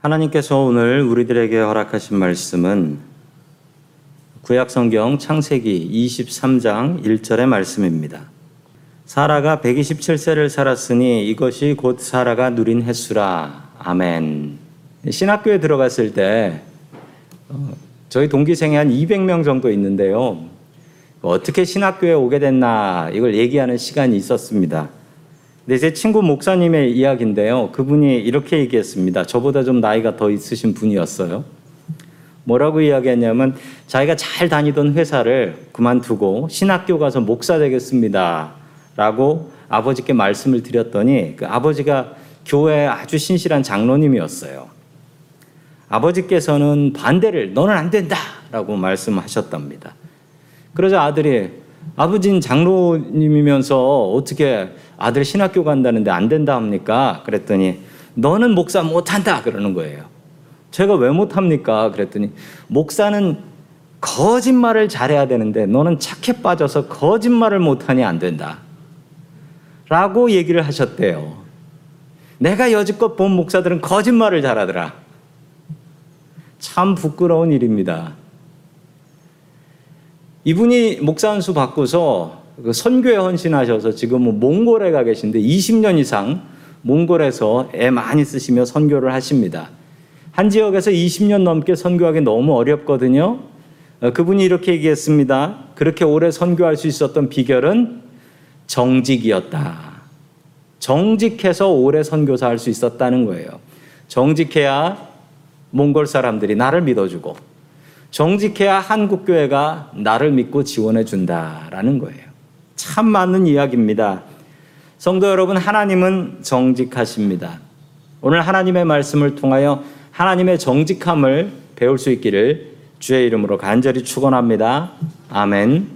하나님께서 오늘 우리들에게 허락하신 말씀은 구약성경 창세기 23장 1절의 말씀입니다. 사라가 127세를 살았으니 이것이 곧 사라가 누린 횟수라. 아멘. 신학교에 들어갔을 때 어, 저희 동기생이 한 200명 정도 있는데요. 어떻게 신학교에 오게 됐나 이걸 얘기하는 시간이 있었습니다. 근데 제 친구 목사님의 이야기인데요. 그분이 이렇게 얘기했습니다. 저보다 좀 나이가 더 있으신 분이었어요. 뭐라고 이야기했냐면 자기가 잘 다니던 회사를 그만두고 신학교 가서 목사 되겠습니다. 라고 아버지께 말씀을 드렸더니 그 아버지가 교회 아주 신실한 장로님이었어요. 아버지께서는 반대를 너는 안 된다 라고 말씀하셨답니다. 그러자 아들이 아버지는 장로님이면서 어떻게 아들 신학교 간다는데 안 된다 합니까? 그랬더니 너는 목사 못한다 그러는 거예요. 제가 왜 못합니까? 그랬더니 목사는 거짓말을 잘해야 되는데 너는 착해 빠져서 거짓말을 못하니 안 된다. 라고 얘기를 하셨대요. 내가 여지껏 본 목사들은 거짓말을 잘하더라. 참 부끄러운 일입니다. 이분이 목사 한수 받고서 그 선교에 헌신하셔서 지금은 몽골에 가 계신데 20년 이상 몽골에서 애 많이 쓰시며 선교를 하십니다. 한 지역에서 20년 넘게 선교하기 너무 어렵거든요. 어, 그분이 이렇게 얘기했습니다. 그렇게 오래 선교할 수 있었던 비결은 정직이었다. 정직해서 오래 선교사 할 수 있었다는 거예요. 정직해야 몽골 사람들이 나를 믿어주고 정직해야 한국 교회가 나를 믿고 지원해 준다라는 거예요. 참 맞는 이야기입니다. 성도 여러분, 하나님은 정직하십니다. 오늘 하나님의 말씀을 통하여 하나님의 정직함을 배울 수 있기를 주의 이름으로 간절히 축원합니다. 아멘.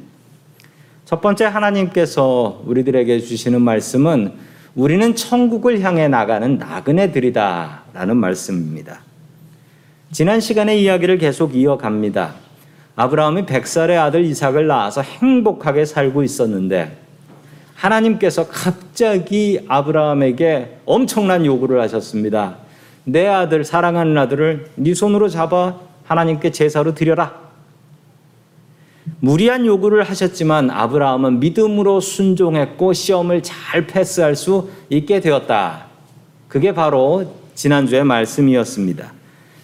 첫 번째 하나님께서 우리들에게 주시는 말씀은 우리는 천국을 향해 나가는 나그네들이다라는 말씀입니다. 지난 시간의 이야기를 계속 이어갑니다. 아브라함이 100살의 아들 이삭을 낳아서 행복하게 살고 있었는데 하나님께서 갑자기 아브라함에게 엄청난 요구를 하셨습니다. 내 아들 사랑하는 아들을 네 손으로 잡아 하나님께 제사로 드려라. 무리한 요구를 하셨지만 아브라함은 믿음으로 순종했고 시험을 잘 패스할 수 있게 되었다. 그게 바로 지난주의 말씀이었습니다.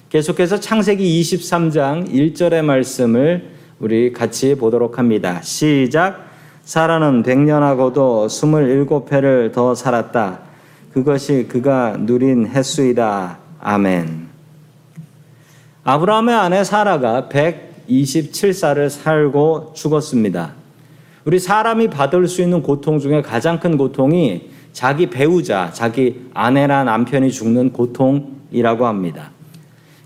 계속해서 창세기 23장 1절의 말씀을 우리 같이 보도록 합니다. 시작. 사라는 100년하고도 27회를 더 살았다. 그것이 그가 누린 횟수이다. 아멘. 아브라함의 아내 사라가 127살을 살고 죽었습니다. 우리 사람이 받을 수 있는 고통 중에 가장 큰 고통이 자기 배우자, 자기 아내나 남편이 죽는 고통이라고 합니다.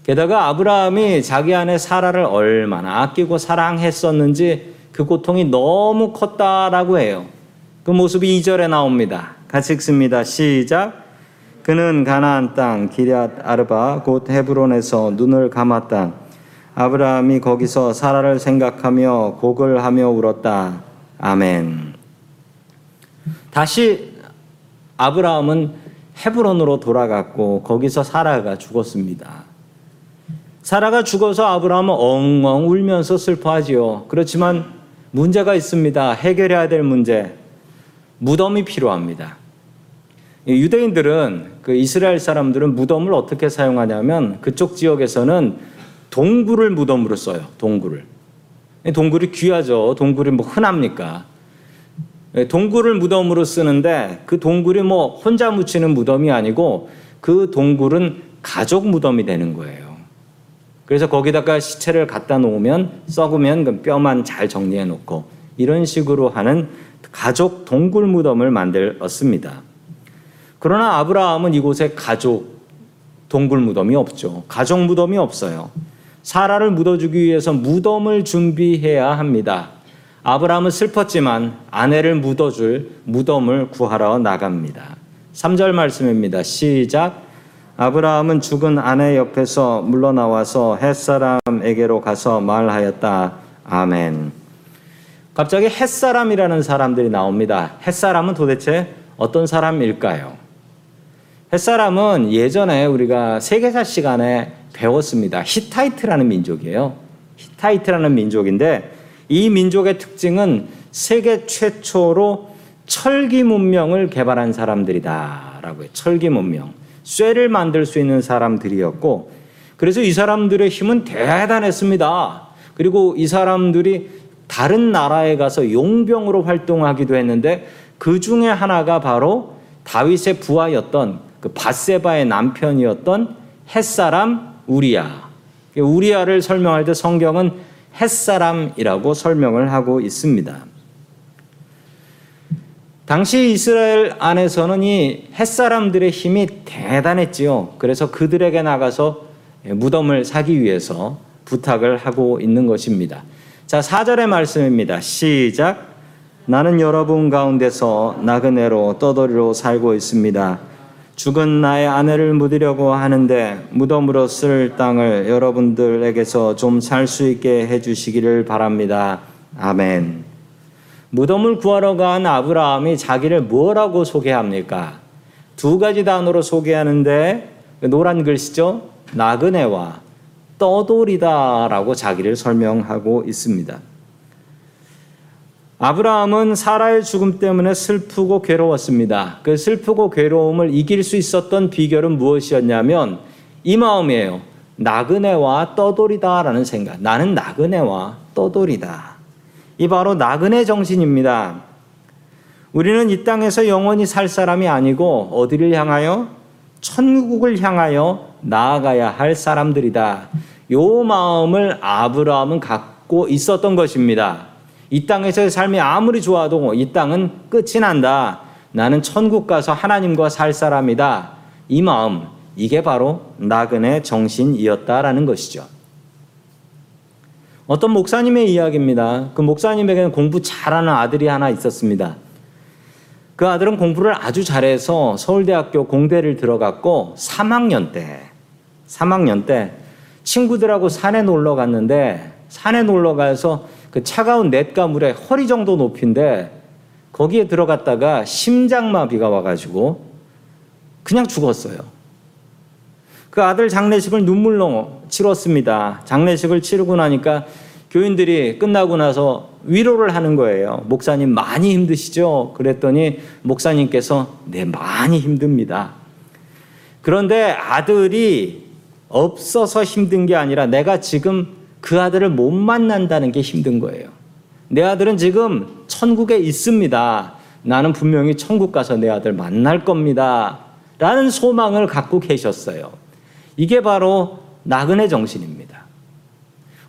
게다가 아브라함이 자기 아내 사라를 얼마나 아끼고 사랑했었는지 그 고통이 너무 컸다라고 해요. 그 모습이 2절에 나옵니다. 같이 읽습니다. 시작. 그는 가나안 땅 기럇 아르바 곧 헤브론에서 눈을 감았다. 아브라함이 거기서 사라를 생각하며 곡을 하며 울었다. 아멘. 다시 아브라함은 헤브론으로 돌아갔고 거기서 사라가 죽었습니다. 사라가 죽어서 아브라함은 엉엉 울면서 슬퍼하지요. 그렇지만 문제가 있습니다. 해결해야 될 문제. 무덤이 필요합니다. 유대인들은 그 이스라엘 사람들은 무덤을 어떻게 사용하냐면 그쪽 지역에서는 동굴을 무덤으로 써요. 동굴을. 동굴이 귀하죠. 동굴이 뭐 흔합니까? 동굴을 무덤으로 쓰는데 그 동굴이 뭐 혼자 묻히는 무덤이 아니고 그 동굴은 가족 무덤이 되는 거예요. 그래서 거기다가 시체를 갖다 놓으면 썩으면 그 뼈만 잘 정리해 놓고 이런 식으로 하는 가족 동굴 무덤을 만들었습니다. 그러나 아브라함은 이곳에 가족 동굴 무덤이 없죠. 가족 무덤이 없어요. 사라를 묻어주기 위해서 무덤을 준비해야 합니다. 아브라함은 슬펐지만 아내를 묻어줄 무덤을 구하러 나갑니다. 3절 말씀입니다. 시작. 아브라함은 죽은 아내 옆에서 물러나와서 헷사람에게로 가서 말하였다. 아멘. 갑자기 헷사람이라는 사람들이 나옵니다. 헷사람은 도대체 어떤 사람일까요? 헷사람은 예전에 우리가 세계사 시간에 배웠습니다. 히타이트라는 민족이에요. 히타이트라는 민족인데 이 민족의 특징은 세계 최초로 철기 문명을 개발한 사람들이다라고 해요. 철기 문명. 쇠를 만들 수 있는 사람들이었고 그래서 이 사람들의 힘은 대단했습니다. 그리고 이 사람들이 다른 나라에 가서 용병으로 활동하기도 했는데 그 중에 하나가 바로 다윗의 부하였던 그 밧세바의 남편이었던 햇사람 우리야. 우리야를 설명할 때 성경은 햇사람이라고 설명을 하고 있습니다. 당시 이스라엘 안에서는 이 햇사람들의 힘이 대단했지요. 그래서 그들에게 나가서 무덤을 사기 위해서 부탁을 하고 있는 것입니다. 자, 4절의 말씀입니다. 시작. 나는 여러분 가운데서 나그네로 떠돌이로 살고 있습니다. 죽은 나의 아내를 묻으려고 하는데 무덤으로 쓸 땅을 여러분들에게서 좀 살 수 있게 해주시기를 바랍니다. 아멘. 무덤을 구하러 간 아브라함이 자기를 뭐라고 소개합니까? 두 가지 단어로 소개하는데 노란 글씨죠. 나그네와 떠돌이다라고 자기를 설명하고 있습니다. 아브라함은 사라의 죽음 때문에 슬프고 괴로웠습니다. 그 슬프고 괴로움을 이길 수 있었던 비결은 무엇이었냐면 이 마음이에요. 나그네와 떠돌이다라는 생각. 나는 나그네와 떠돌이다. 이 바로 나그네 정신입니다. 우리는 이 땅에서 영원히 살 사람이 아니고 어디를 향하여 천국을 향하여 나아가야 할 사람들이다. 요 마음을 아브라함은 갖고 있었던 것입니다. 이 땅에서의 삶이 아무리 좋아도 이 땅은 끝이 난다. 나는 천국 가서 하나님과 살 사람이다. 이 마음, 이게 바로 나그네 정신이었다라는 것이죠. 어떤 목사님의 이야기입니다. 그 목사님에게는 공부 잘하는 아들이 하나 있었습니다. 그 아들은 공부를 아주 잘해서 서울대학교 공대를 들어갔고 3학년 때, 3학년 때 친구들하고 산에 놀러 갔는데 산에 놀러 가서 그 차가운 냇가물에 허리 정도 높이인데 거기에 들어갔다가 심장마비가 와가지고 그냥 죽었어요. 그 아들 장례식을 눈물로 치렀습니다. 장례식을 치르고 나니까 교인들이 끝나고 나서 위로를 하는 거예요. 목사님 많이 힘드시죠? 그랬더니 목사님께서 네, 많이 힘듭니다. 그런데 아들이 없어서 힘든 게 아니라 내가 지금 그 아들을 못 만난다는 게 힘든 거예요. 내 아들은 지금 천국에 있습니다. 나는 분명히 천국 가서 내 아들 만날 겁니다. 라는 소망을 갖고 계셨어요. 이게 바로 나그네 정신입니다.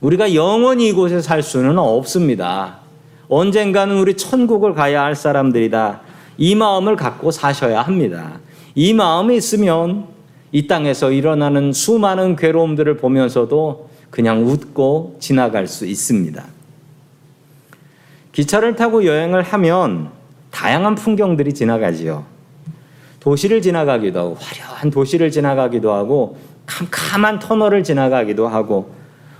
우리가 영원히 이곳에 살 수는 없습니다. 언젠가는 우리 천국을 가야 할 사람들이다. 이 마음을 갖고 사셔야 합니다. 이 마음이 있으면 이 땅에서 일어나는 수많은 괴로움들을 보면서도 그냥 웃고 지나갈 수 있습니다. 기차를 타고 여행을 하면 다양한 풍경들이 지나가지요. 도시를 지나가기도 하고 화려한 도시를 지나가기도 하고 캄캄한 터널을 지나가기도 하고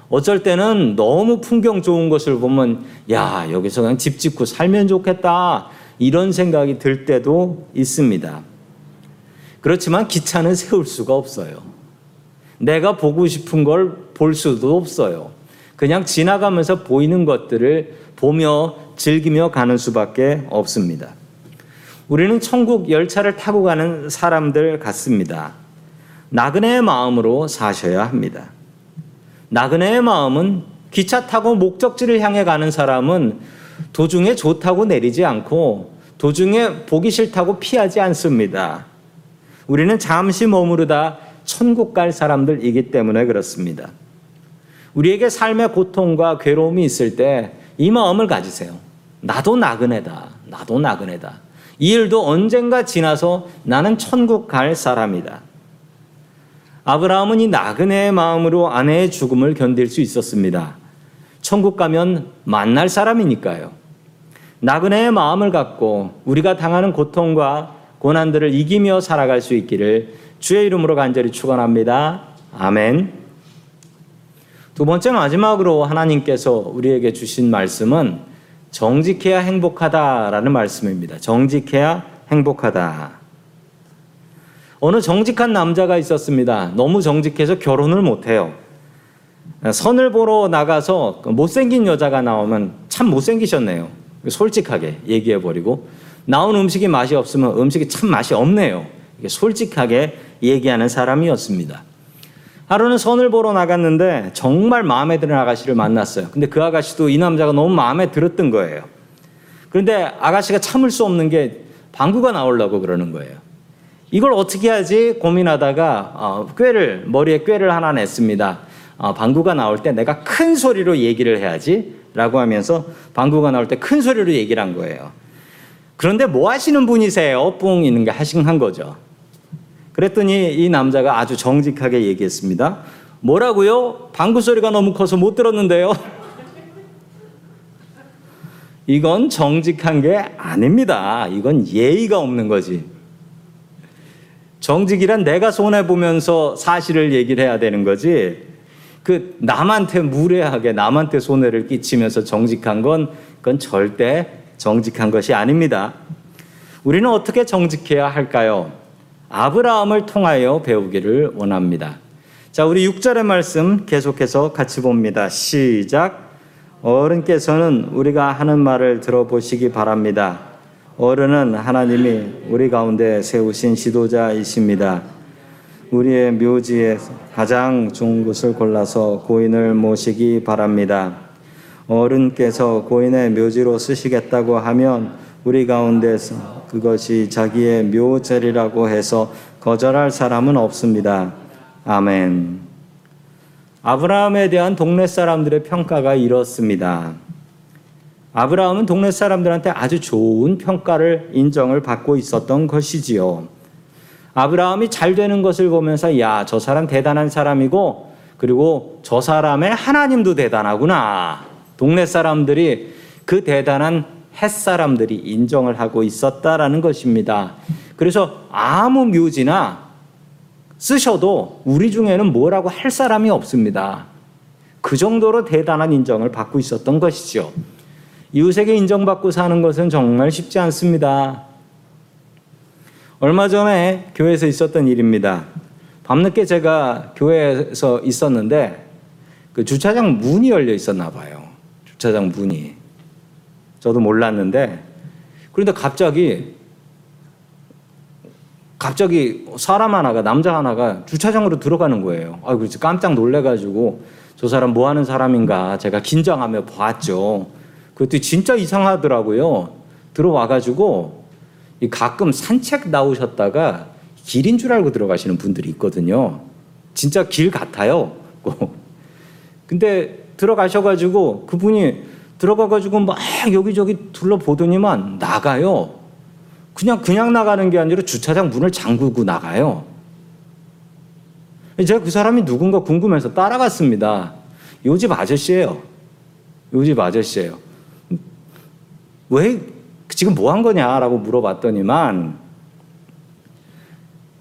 어쩔 때는 너무 풍경 좋은 것을 보면 야 여기서 그냥 집 짓고 살면 좋겠다 이런 생각이 들 때도 있습니다. 그렇지만 기차는 세울 수가 없어요. 내가 보고 싶은 걸 볼 수도 없어요. 그냥 지나가면서 보이는 것들을 보며 즐기며 가는 수밖에 없습니다. 우리는 천국 열차를 타고 가는 사람들 같습니다. 나그네의 마음으로 사셔야 합니다. 나그네의 마음은 기차 타고 목적지를 향해 가는 사람은 도중에 좋다고 내리지 않고 도중에 보기 싫다고 피하지 않습니다. 우리는 잠시 머무르다 천국 갈 사람들이기 때문에 그렇습니다. 우리에게 삶의 고통과 괴로움이 있을 때 이 마음을 가지세요. 나도 나그네다. 나도 나그네다. 이 일도 언젠가 지나서 나는 천국 갈 사람이다. 아브라함은 이 나그네의 마음으로 아내의 죽음을 견딜 수 있었습니다. 천국 가면 만날 사람이니까요. 나그네의 마음을 갖고 우리가 당하는 고통과 고난들을 이기며 살아갈 수 있기를 주의 이름으로 간절히 축원합니다. 아멘. 두 번째 마지막으로 하나님께서 우리에게 주신 말씀은 정직해야 행복하다라는 말씀입니다. 정직해야 행복하다. 어느 정직한 남자가 있었습니다. 너무 정직해서 결혼을 못해요. 선을 보러 나가서 그 못생긴 여자가 나오면 참 못생기셨네요. 솔직하게 얘기해버리고 나온 음식이 맛이 없으면 음식이 참 맛이 없네요. 솔직하게 얘기하는 사람이었습니다. 하루는 선을 보러 나갔는데 정말 마음에 드는 아가씨를 만났어요. 근데 그 아가씨도 이 남자가 너무 마음에 들었던 거예요. 그런데 아가씨가 참을 수 없는 게 방구가 나오려고 그러는 거예요. 이걸 어떻게 하지 고민하다가 어, 꾀를 머리에 꾀를 하나 냈습니다. 어, 방구가 나올 때 내가 큰 소리로 얘기를 해야지라고 하면서 방구가 나올 때 큰 소리로 얘기를 한 거예요. 그런데 뭐 하시는 분이세요? 뿡 있는 게 하싱한 거죠. 그랬더니 이 남자가 아주 정직하게 얘기했습니다. 뭐라고요? 방구 소리가 너무 커서 못 들었는데요. 이건 정직한 게 아닙니다. 이건 예의가 없는 거지. 정직이란 내가 손해 보면서 사실을 얘기를 해야 되는 거지. 그 남한테 무례하게 남한테 손해를 끼치면서 정직한 건 그건 절대 정직한 것이 아닙니다. 우리는 어떻게 정직해야 할까요? 아브라함을 통하여 배우기를 원합니다. 자, 우리 6절의 말씀 계속해서 같이 봅니다. 시작. 어른께서는 우리가 하는 말을 들어보시기 바랍니다. 어른은 하나님이 우리 가운데 세우신 지도자이십니다. 우리의 묘지에 가장 좋은 곳을 골라서 고인을 모시기 바랍니다. 어른께서 고인의 묘지로 쓰시겠다고 하면 우리 가운데서 그것이 자기의 묘절이라고 해서 거절할 사람은 없습니다. 아멘. 아브라함에 대한 동네 사람들의 평가가 이렇습니다. 아브라함은 동네 사람들한테 아주 좋은 평가를 인정을 받고 있었던 것이지요. 아브라함이 잘 되는 것을 보면서 야, 저 사람 대단한 사람이고 그리고 저 사람의 하나님도 대단하구나. 동네 사람들이 그 대단한 햇 사람들이 인정을 하고 있었다라는 것입니다. 그래서 아무 묘지나 쓰셔도 우리 중에는 뭐라고 할 사람이 없습니다. 그 정도로 대단한 인정을 받고 있었던 것이죠. 이웃에게 인정받고 사는 것은 정말 쉽지 않습니다. 얼마 전에 교회에서 있었던 일입니다. 밤늦게 제가 교회에서 있었는데 그 주차장 문이 열려 있었나 봐요. 주차장 문이. 저도 몰랐는데 그런데 갑자기 갑자기 사람 하나가 남자 하나가 주차장으로 들어가는 거예요. 아이고 깜짝 놀래가지고 저 사람 뭐 하는 사람인가 제가 긴장하며 봤죠. 그것도 진짜 이상하더라고요. 들어와가지고 가끔 산책 나오셨다가 길인 줄 알고 들어가시는 분들이 있거든요. 진짜 길 같아요. 근데 들어가셔가지고 그분이 들어가가지고 막 여기저기 둘러보더니만 나가요. 그냥 그냥 나가는 게 아니라 주차장 문을 잠그고 나가요. 제가 그 사람이 누군가 궁금해서 따라갔습니다. 요집 아저씨예요. 요집 아저씨예요. 왜 지금 뭐 한 거냐라고 물어봤더니만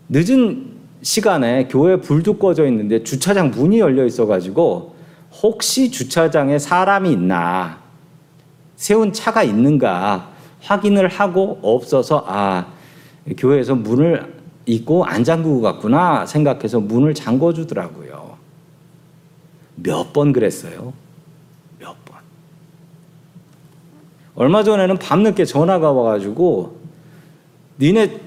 늦은 시간에 교회 불도 꺼져 있는데 주차장 문이 열려 있어가지고 혹시 주차장에 사람이 있나 세운 차가 있는가 확인을 하고 없어서 아 교회에서 문을 잊고 안 잠그고 갔구나 생각해서 문을 잠궈 주더라고요. 몇 번 그랬어요. 몇 번. 얼마 전에는 밤늦게 전화가 와가지고 니네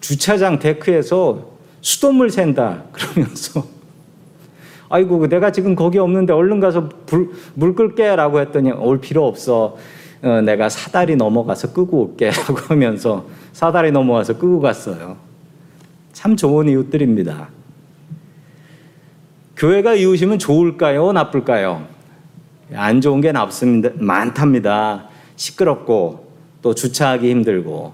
주차장 데크에서 수돗물 샌다 그러면서 아이고 내가 지금 거기 없는데 얼른 가서 불, 물 끌게 라고 했더니 올 필요 없어 어, 내가 사다리 넘어가서 끄고 올게 라고 하면서 사다리 넘어가서 끄고 갔어요. 참 좋은 이웃들입니다. 교회가 이웃이면 좋을까요? 나쁠까요? 안 좋은 게 많습니다. 많답니다. 시끄럽고 또 주차하기 힘들고.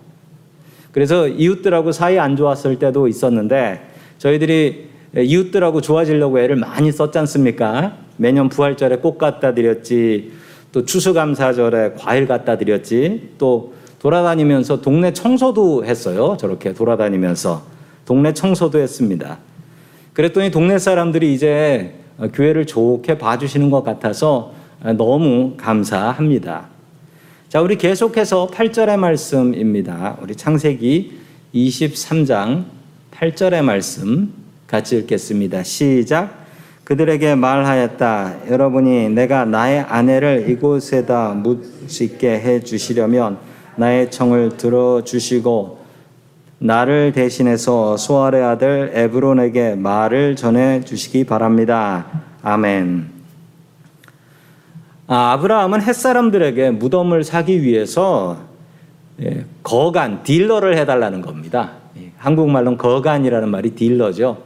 그래서 이웃들하고 사이 안 좋았을 때도 있었는데 저희들이 이웃들하고 좋아지려고 애를 많이 썼지 않습니까? 매년 부활절에 꽃 갖다 드렸지, 또 추수감사절에 과일 갖다 드렸지, 또 돌아다니면서 동네 청소도 했어요. 저렇게 돌아다니면서 동네 청소도 했습니다. 그랬더니 동네 사람들이 이제 교회를 좋게 봐주시는 것 같아서 너무 감사합니다. 자, 우리 계속해서 8절의 말씀입니다. 우리 창세기 23장 8절의 말씀 같이 읽겠습니다. 시작. 그들에게 말하였다. 여러분이 내가 나의 아내를 이곳에다 묻게 해 주시려면 나의 청을 들어 주시고 나를 대신해서 소알의 아들 에브론에게 말을 전해 주시기 바랍니다. 아멘. 아, 아브라함은 햇사람들에게 무덤을 사기 위해서 예, 거간, 딜러를 해달라는 겁니다. 예, 한국말로는 거간이라는 말이 딜러죠.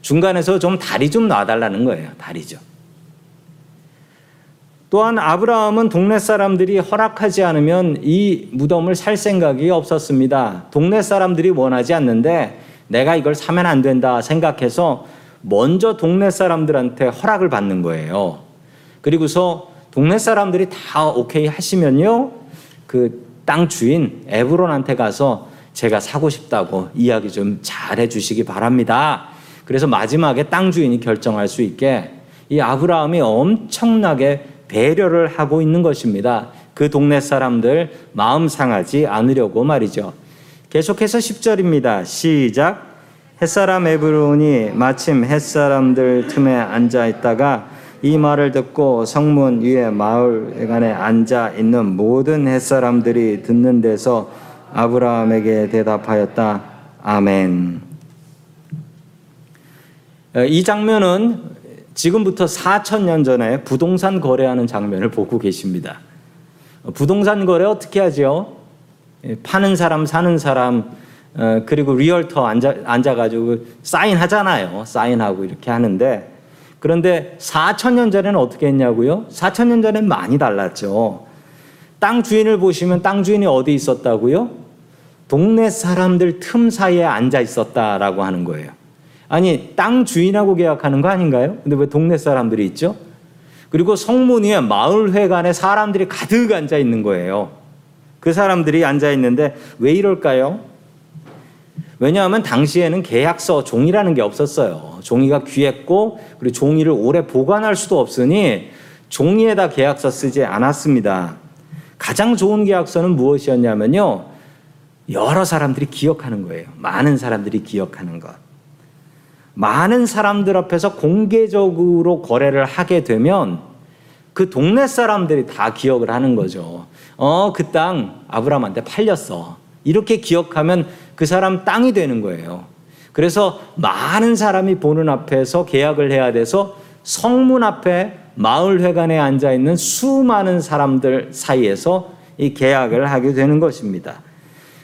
중간에서 좀 다리 좀 놔달라는 거예요. 다리죠. 또한 아브라함은 동네 사람들이 허락하지 않으면 이 무덤을 살 생각이 없었습니다. 동네 사람들이 원하지 않는데 내가 이걸 사면 안 된다 생각해서 먼저 동네 사람들한테 허락을 받는 거예요. 그리고서 동네 사람들이 다 오케이 하시면요. 그 땅 주인 에브론한테 가서 제가 사고 싶다고 이야기 좀 잘 해 주시기 바랍니다. 그래서 마지막에 땅 주인이 결정할 수 있게 이 아브라함이 엄청나게 배려를 하고 있는 것입니다. 그 동네 사람들 마음 상하지 않으려고 말이죠. 계속해서 10절입니다. 시작. 햇사람 에브론이 마침 햇사람들 틈에 앉아 있다가 이 말을 듣고 성문 위에 마을간에 앉아 있는 모든 햇사람들이 듣는 데서 아브라함에게 대답하였다. 아멘. 어, 이 장면은 지금부터 4천 년 전에 부동산 거래하는 장면을 보고 계십니다. 어, 부동산 거래 어떻게 하죠? 예, 파는 사람, 사는 사람, 어, 그리고 리얼터 앉아, 앉아가지고 사인하잖아요. 사인하고 이렇게 하는데, 그런데 4천 년 전에는 어떻게 했냐고요? 4천 년 전엔 많이 달랐죠. 땅 주인을 보시면 땅 주인이 어디 있었다고요? 동네 사람들 틈 사이에 앉아 있었다라고 하는 거예요. 아니, 땅 주인하고 계약하는 거 아닌가요? 근데 왜 동네 사람들이 있죠? 그리고 성문 위에 마을회관에 사람들이 가득 앉아 있는 거예요. 그 사람들이 앉아 있는데 왜 이럴까요? 왜냐하면 당시에는 계약서 종이라는 게 없었어요. 종이가 귀했고 그리고 종이를 오래 보관할 수도 없으니 종이에다 계약서 쓰지 않았습니다. 가장 좋은 계약서는 무엇이었냐면요. 여러 사람들이 기억하는 거예요. 많은 사람들이 기억하는 것. 많은 사람들 앞에서 공개적으로 거래를 하게 되면 그 동네 사람들이 다 기억을 하는 거죠. 어, 그 땅 아브라함한테 팔렸어. 이렇게 기억하면 그 사람 땅이 되는 거예요. 그래서 많은 사람이 보는 앞에서 계약을 해야 돼서 성문 앞에 마을 회관에 앉아 있는 수많은 사람들 사이에서 이 계약을 하게 되는 것입니다.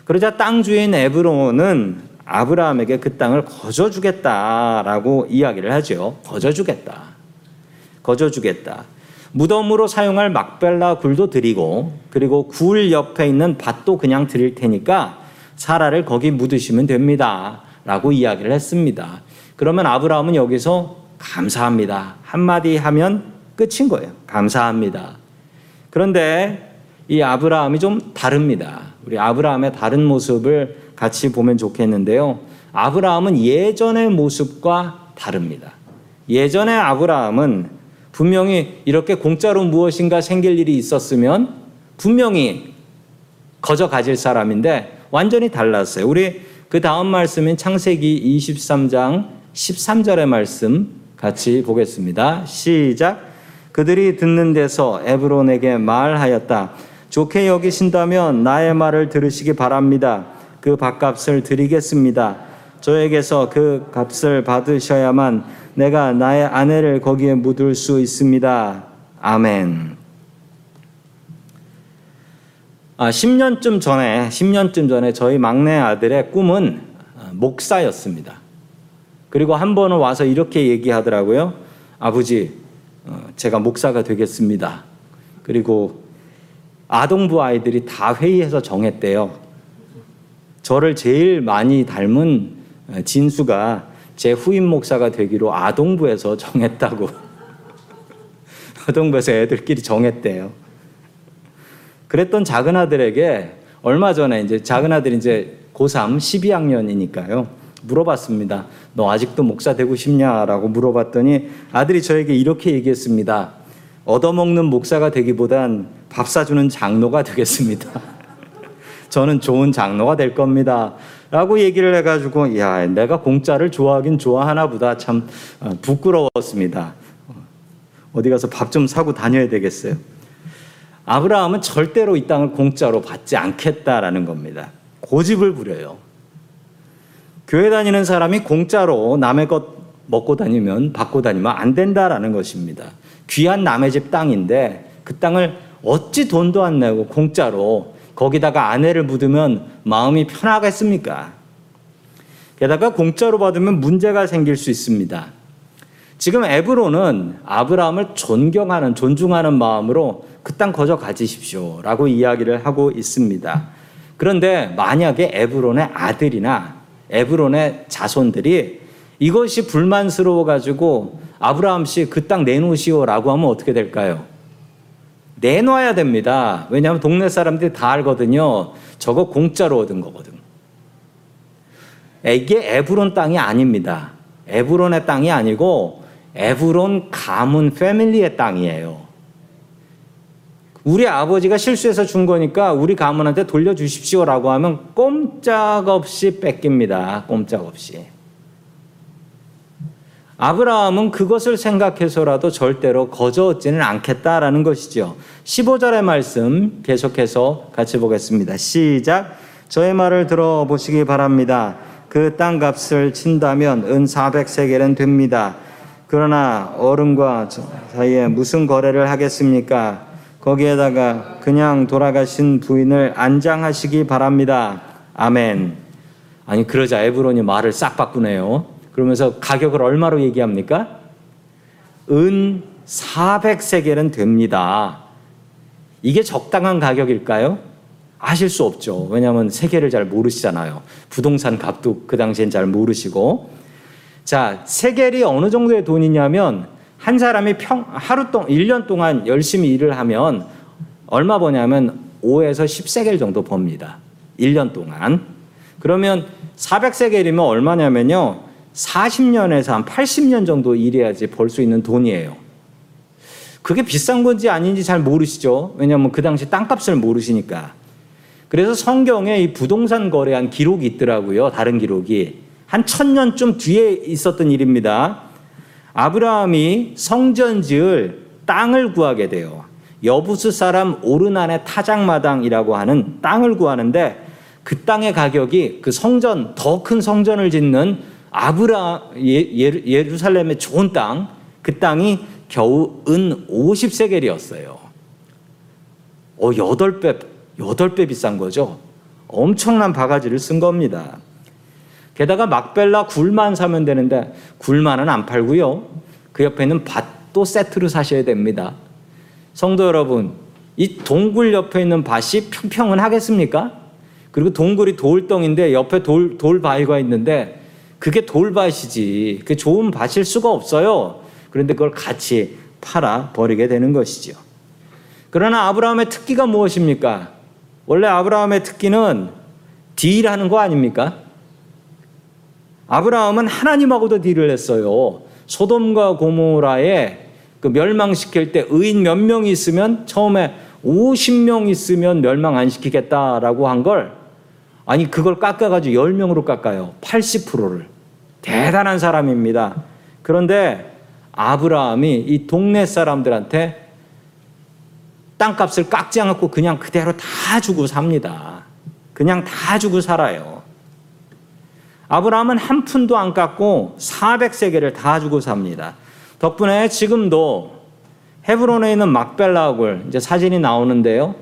그러자 땅 주인 에브론은 아브라함에게 그 땅을 거저 주겠다라고 이야기를 하죠. 거저 주겠다. 거저 주겠다. 무덤으로 사용할 막벨라 굴도 드리고 그리고 굴 옆에 있는 밭도 그냥 드릴 테니까 사라를 거기 묻으시면 됩니다. 라고 이야기를 했습니다. 그러면 아브라함은 여기서 감사합니다. 한마디 하면 끝인 거예요. 감사합니다. 그런데 이 아브라함이 좀 다릅니다. 우리 아브라함의 다른 모습을 같이 보면 좋겠는데요. 아브라함은 예전의 모습과 다릅니다. 예전의 아브라함은 분명히 이렇게 공짜로 무엇인가 생길 일이 있었으면 분명히 거저 가질 사람인데 완전히 달랐어요. 우리 그 다음 말씀인 창세기 23장 13절의 말씀 같이 보겠습니다. 시작. 그들이 듣는 데서 에브론에게 말하였다. 좋게 여기신다면 나의 말을 들으시기 바랍니다. 그 밥값을 드리겠습니다. 저에게서 그 값을 받으셔야만 내가 나의 아내를 거기에 묻을 수 있습니다. 아멘. 아, 10년쯤 전에, 10년쯤 전에 저희 막내 아들의 꿈은 목사였습니다. 그리고 한 번은 와서 이렇게 얘기하더라고요. 아버지, 어, 제가 목사가 되겠습니다. 그리고 아동부 아이들이 다 회의해서 정했대요. 저를 제일 많이 닮은 진수가 제 후임 목사가 되기로 아동부에서 정했다고. 아동부에서 애들끼리 정했대요. 그랬던 작은 아들에게 얼마 전에 이제 작은 아들이 이제 고3 12학년이니까요. 물어봤습니다. 너 아직도 목사 되고 싶냐라고 물어봤더니 아들이 저에게 이렇게 얘기했습니다. 얻어먹는 목사가 되기보단 밥 사주는 장로가 되겠습니다. 저는 좋은 장로가 될 겁니다. 라고 얘기를 해가지고, 야, 내가 공짜를 좋아하긴 좋아하나 보다. 참 어, 부끄러웠습니다. 어디 가서 밥 좀 사고 다녀야 되겠어요. 아브라함은 절대로 이 땅을 공짜로 받지 않겠다라는 겁니다. 고집을 부려요. 교회 다니는 사람이 공짜로 남의 것 먹고 다니면 받고 다니면 안 된다라는 것입니다. 귀한 남의 집 땅인데 그 땅을 어찌 돈도 안 내고 공짜로 거기다가 아내를 묻으면 마음이 편하겠습니까? 게다가 공짜로 받으면 문제가 생길 수 있습니다. 지금 에브로는 아브라함을 존경하는 존중하는 마음으로 그 땅 거저 가지십시오 라고 이야기를 하고 있습니다. 그런데 만약에 에브론의 아들이나 에브론의 자손들이 이것이 불만스러워 가지고 아브라함 씨 그 땅 내놓으시오라고 하면 어떻게 될까요? 내놔야 됩니다. 왜냐하면 동네 사람들이 다 알거든요. 저거 공짜로 얻은 거거든. 이게 에브론 땅이 아닙니다. 에브론의 땅이 아니고 에브론 가문 패밀리의 땅이에요. 우리 아버지가 실수해서 준 거니까 우리 가문한테 돌려주십시오라고 하면 꼼짝없이 뺏깁니다. 꼼짝없이. 아브라함은 그것을 생각해서라도 절대로 거저 얻지는 않겠다라는 것이죠. 15절의 말씀 계속해서 같이 보겠습니다. 시작. 저의 말을 들어보시기 바랍니다. 그 땅 값을 친다면 은 400세겔은 됩니다. 그러나 어른과 사이에 무슨 거래를 하겠습니까? 거기에다가 그냥 돌아가신 부인을 안장하시기 바랍니다. 아멘. 아니 그러자 에브론이 말을 싹 바꾸네요. 그러면서 가격을 얼마로 얘기합니까? 은 400세겔은 됩니다. 이게 적당한 가격일까요? 아실 수 없죠. 왜냐하면 세계를 잘 모르시잖아요. 부동산 값도 그 당시엔 잘 모르시고. 자, 세겔이 어느 정도의 돈이냐면 한 사람이 평, 하루 동안, 1년 동안 열심히 일을 하면 얼마 버냐면 5에서 10세겔 정도 법니다. 1년 동안. 그러면 400세겔이면 얼마냐면요. 40년에서 한 80년 정도 일해야지 벌 수 있는 돈이에요. 그게 비싼 건지 아닌지 잘 모르시죠? 왜냐하면 그 당시 땅값을 모르시니까. 그래서 성경에 이 부동산 거래한 기록이 있더라고요. 다른 기록이. 한 천년쯤 뒤에 있었던 일입니다. 아브라함이 성전 지을 땅을 구하게 돼요. 여부스 사람 오르난의 타작마당이라고 하는 땅을 구하는데 그 땅의 가격이 그 성전 더 큰 성전을 짓는 아브라 예, 예루살렘의 좋은 땅 그 땅이 겨우 은 50세겔이었어요. 어 8배 8배 비싼 거죠. 엄청난 바가지를 쓴 겁니다. 게다가 막벨라 굴만 사면 되는데 굴만은 안 팔고요. 그 옆에 있는 밭도 세트로 사셔야 됩니다. 성도 여러분, 이 동굴 옆에 있는 밭이 평평은 하겠습니까? 그리고 동굴이 돌덩인데 옆에 돌, 돌바위가 있는데 그게 돌밭이지. 그 좋은 밭일 수가 없어요. 그런데 그걸 같이 팔아 버리게 되는 것이죠. 그러나 아브라함의 특기가 무엇입니까? 원래 아브라함의 특기는 딜하는 거 아닙니까? 아브라함은 하나님하고도 딜을 했어요. 소돔과 고모라에 그 멸망시킬 때 의인 몇 명이 있으면 처음에 50명 있으면 멸망 안 시키겠다라고 한 걸 아니 그걸 깎아가지고 10명으로 깎아요. 80%를. 대단한 사람입니다. 그런데 아브라함이 이 동네 사람들한테 땅값을 깎지 않고 그냥 그대로 다 주고 삽니다. 그냥 다 주고 살아요. 아브라함은 한 푼도 안 깎고 400세계를 다 주고 삽니다. 덕분에 지금도 헤브론에 있는 막벨라 굴, 이제 사진이 나오는데요.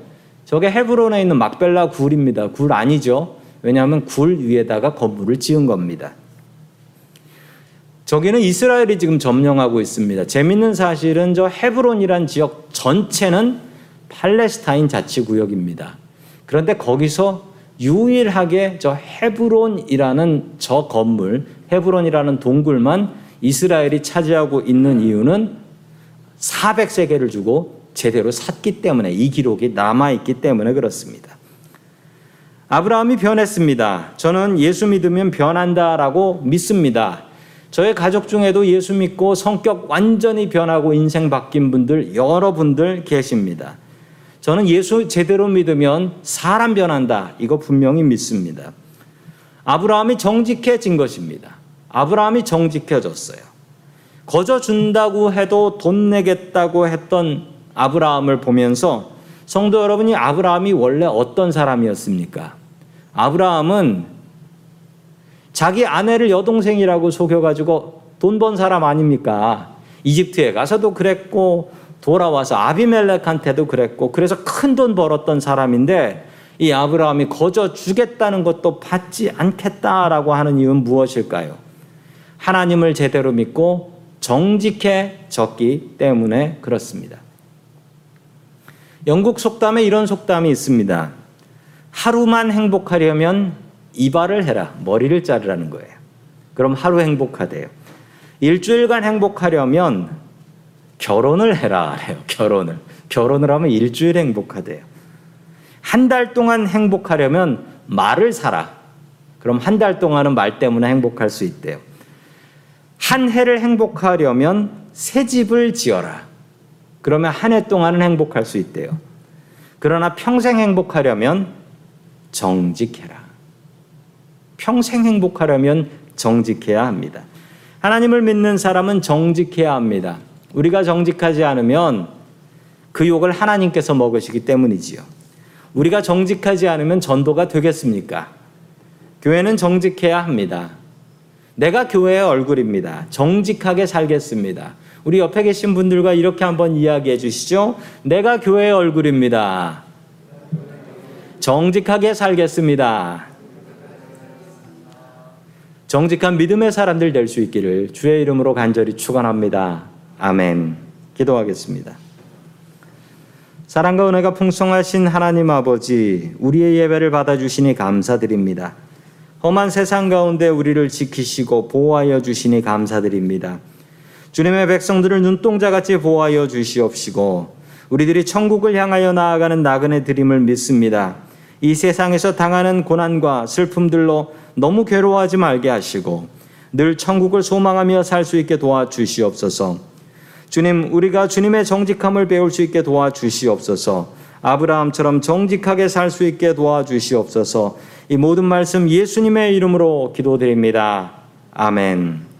저게 헤브론에 있는 막벨라 굴입니다. 굴 아니죠. 왜냐하면 굴 위에다가 건물을 지은 겁니다. 저기는 이스라엘이 지금 점령하고 있습니다. 재밌는 사실은 저 헤브론이란 지역 전체는 팔레스타인 자치구역입니다. 그런데 거기서 유일하게 저 헤브론이라는 저 건물, 헤브론이라는 동굴만 이스라엘이 차지하고 있는 이유는 400세계를 주고 제대로 샀기 때문에 이 기록이 남아있기 때문에 그렇습니다. 아브라함이 변했습니다. 저는 예수 믿으면 변한다라고 믿습니다. 저의 가족 중에도 예수 믿고 성격 완전히 변하고 인생 바뀐 분들 여러분들 계십니다. 저는 예수 제대로 믿으면 사람 변한다. 이거 분명히 믿습니다. 아브라함이 정직해진 것입니다. 아브라함이 정직해졌어요. 거저 준다고 해도 돈 내겠다고 했던 아브라함을 보면서 성도 여러분이 아브라함이 원래 어떤 사람이었습니까? 아브라함은 자기 아내를 여동생이라고 속여가지고 돈 번 사람 아닙니까? 이집트에 가서도 그랬고 돌아와서 아비멜렉한테도 그랬고 그래서 큰 돈 벌었던 사람인데 이 아브라함이 거저 주겠다는 것도 받지 않겠다라고 하는 이유는 무엇일까요? 하나님을 제대로 믿고 정직해졌기 때문에 그렇습니다. 영국 속담에 이런 속담이 있습니다. 하루만 행복하려면 이발을 해라. 머리를 자르라는 거예요. 그럼 하루 행복하대요. 일주일간 행복하려면 결혼을 해라. 그래요. 결혼을. 결혼을 하면 일주일 행복하대요. 한 달 동안 행복하려면 말을 사라. 그럼 한 달 동안은 말 때문에 행복할 수 있대요. 한 해를 행복하려면 새 집을 지어라. 그러면 한 해 동안은 행복할 수 있대요. 그러나 평생 행복하려면 정직해라. 평생 행복하려면 정직해야 합니다. 하나님을 믿는 사람은 정직해야 합니다. 우리가 정직하지 않으면 그 욕을 하나님께서 먹으시기 때문이지요. 우리가 정직하지 않으면 전도가 되겠습니까? 교회는 정직해야 합니다. 내가 교회의 얼굴입니다. 정직하게 살겠습니다. 우리 옆에 계신 분들과 이렇게 한번 이야기해 주시죠. 내가 교회의 얼굴입니다. 정직하게 살겠습니다. 정직한 믿음의 사람들 될 수 있기를 주의 이름으로 간절히 축원합니다. 아멘. 기도하겠습니다. 사랑과 은혜가 풍성하신 하나님 아버지, 우리의 예배를 받아주시니 감사드립니다. 험한 세상 가운데 우리를 지키시고 보호하여 주시니 감사드립니다. 주님의 백성들을 눈동자같이 보호하여 주시옵시고, 우리들이 천국을 향하여 나아가는 나그네 드림을 믿습니다. 이 세상에서 당하는 고난과 슬픔들로 너무 괴로워하지 말게 하시고, 늘 천국을 소망하며 살 수 있게 도와주시옵소서. 주님, 우리가 주님의 정직함을 배울 수 있게 도와주시옵소서. 아브라함처럼 정직하게 살 수 있게 도와주시옵소서. 이 모든 말씀 예수님의 이름으로 기도드립니다. 아멘.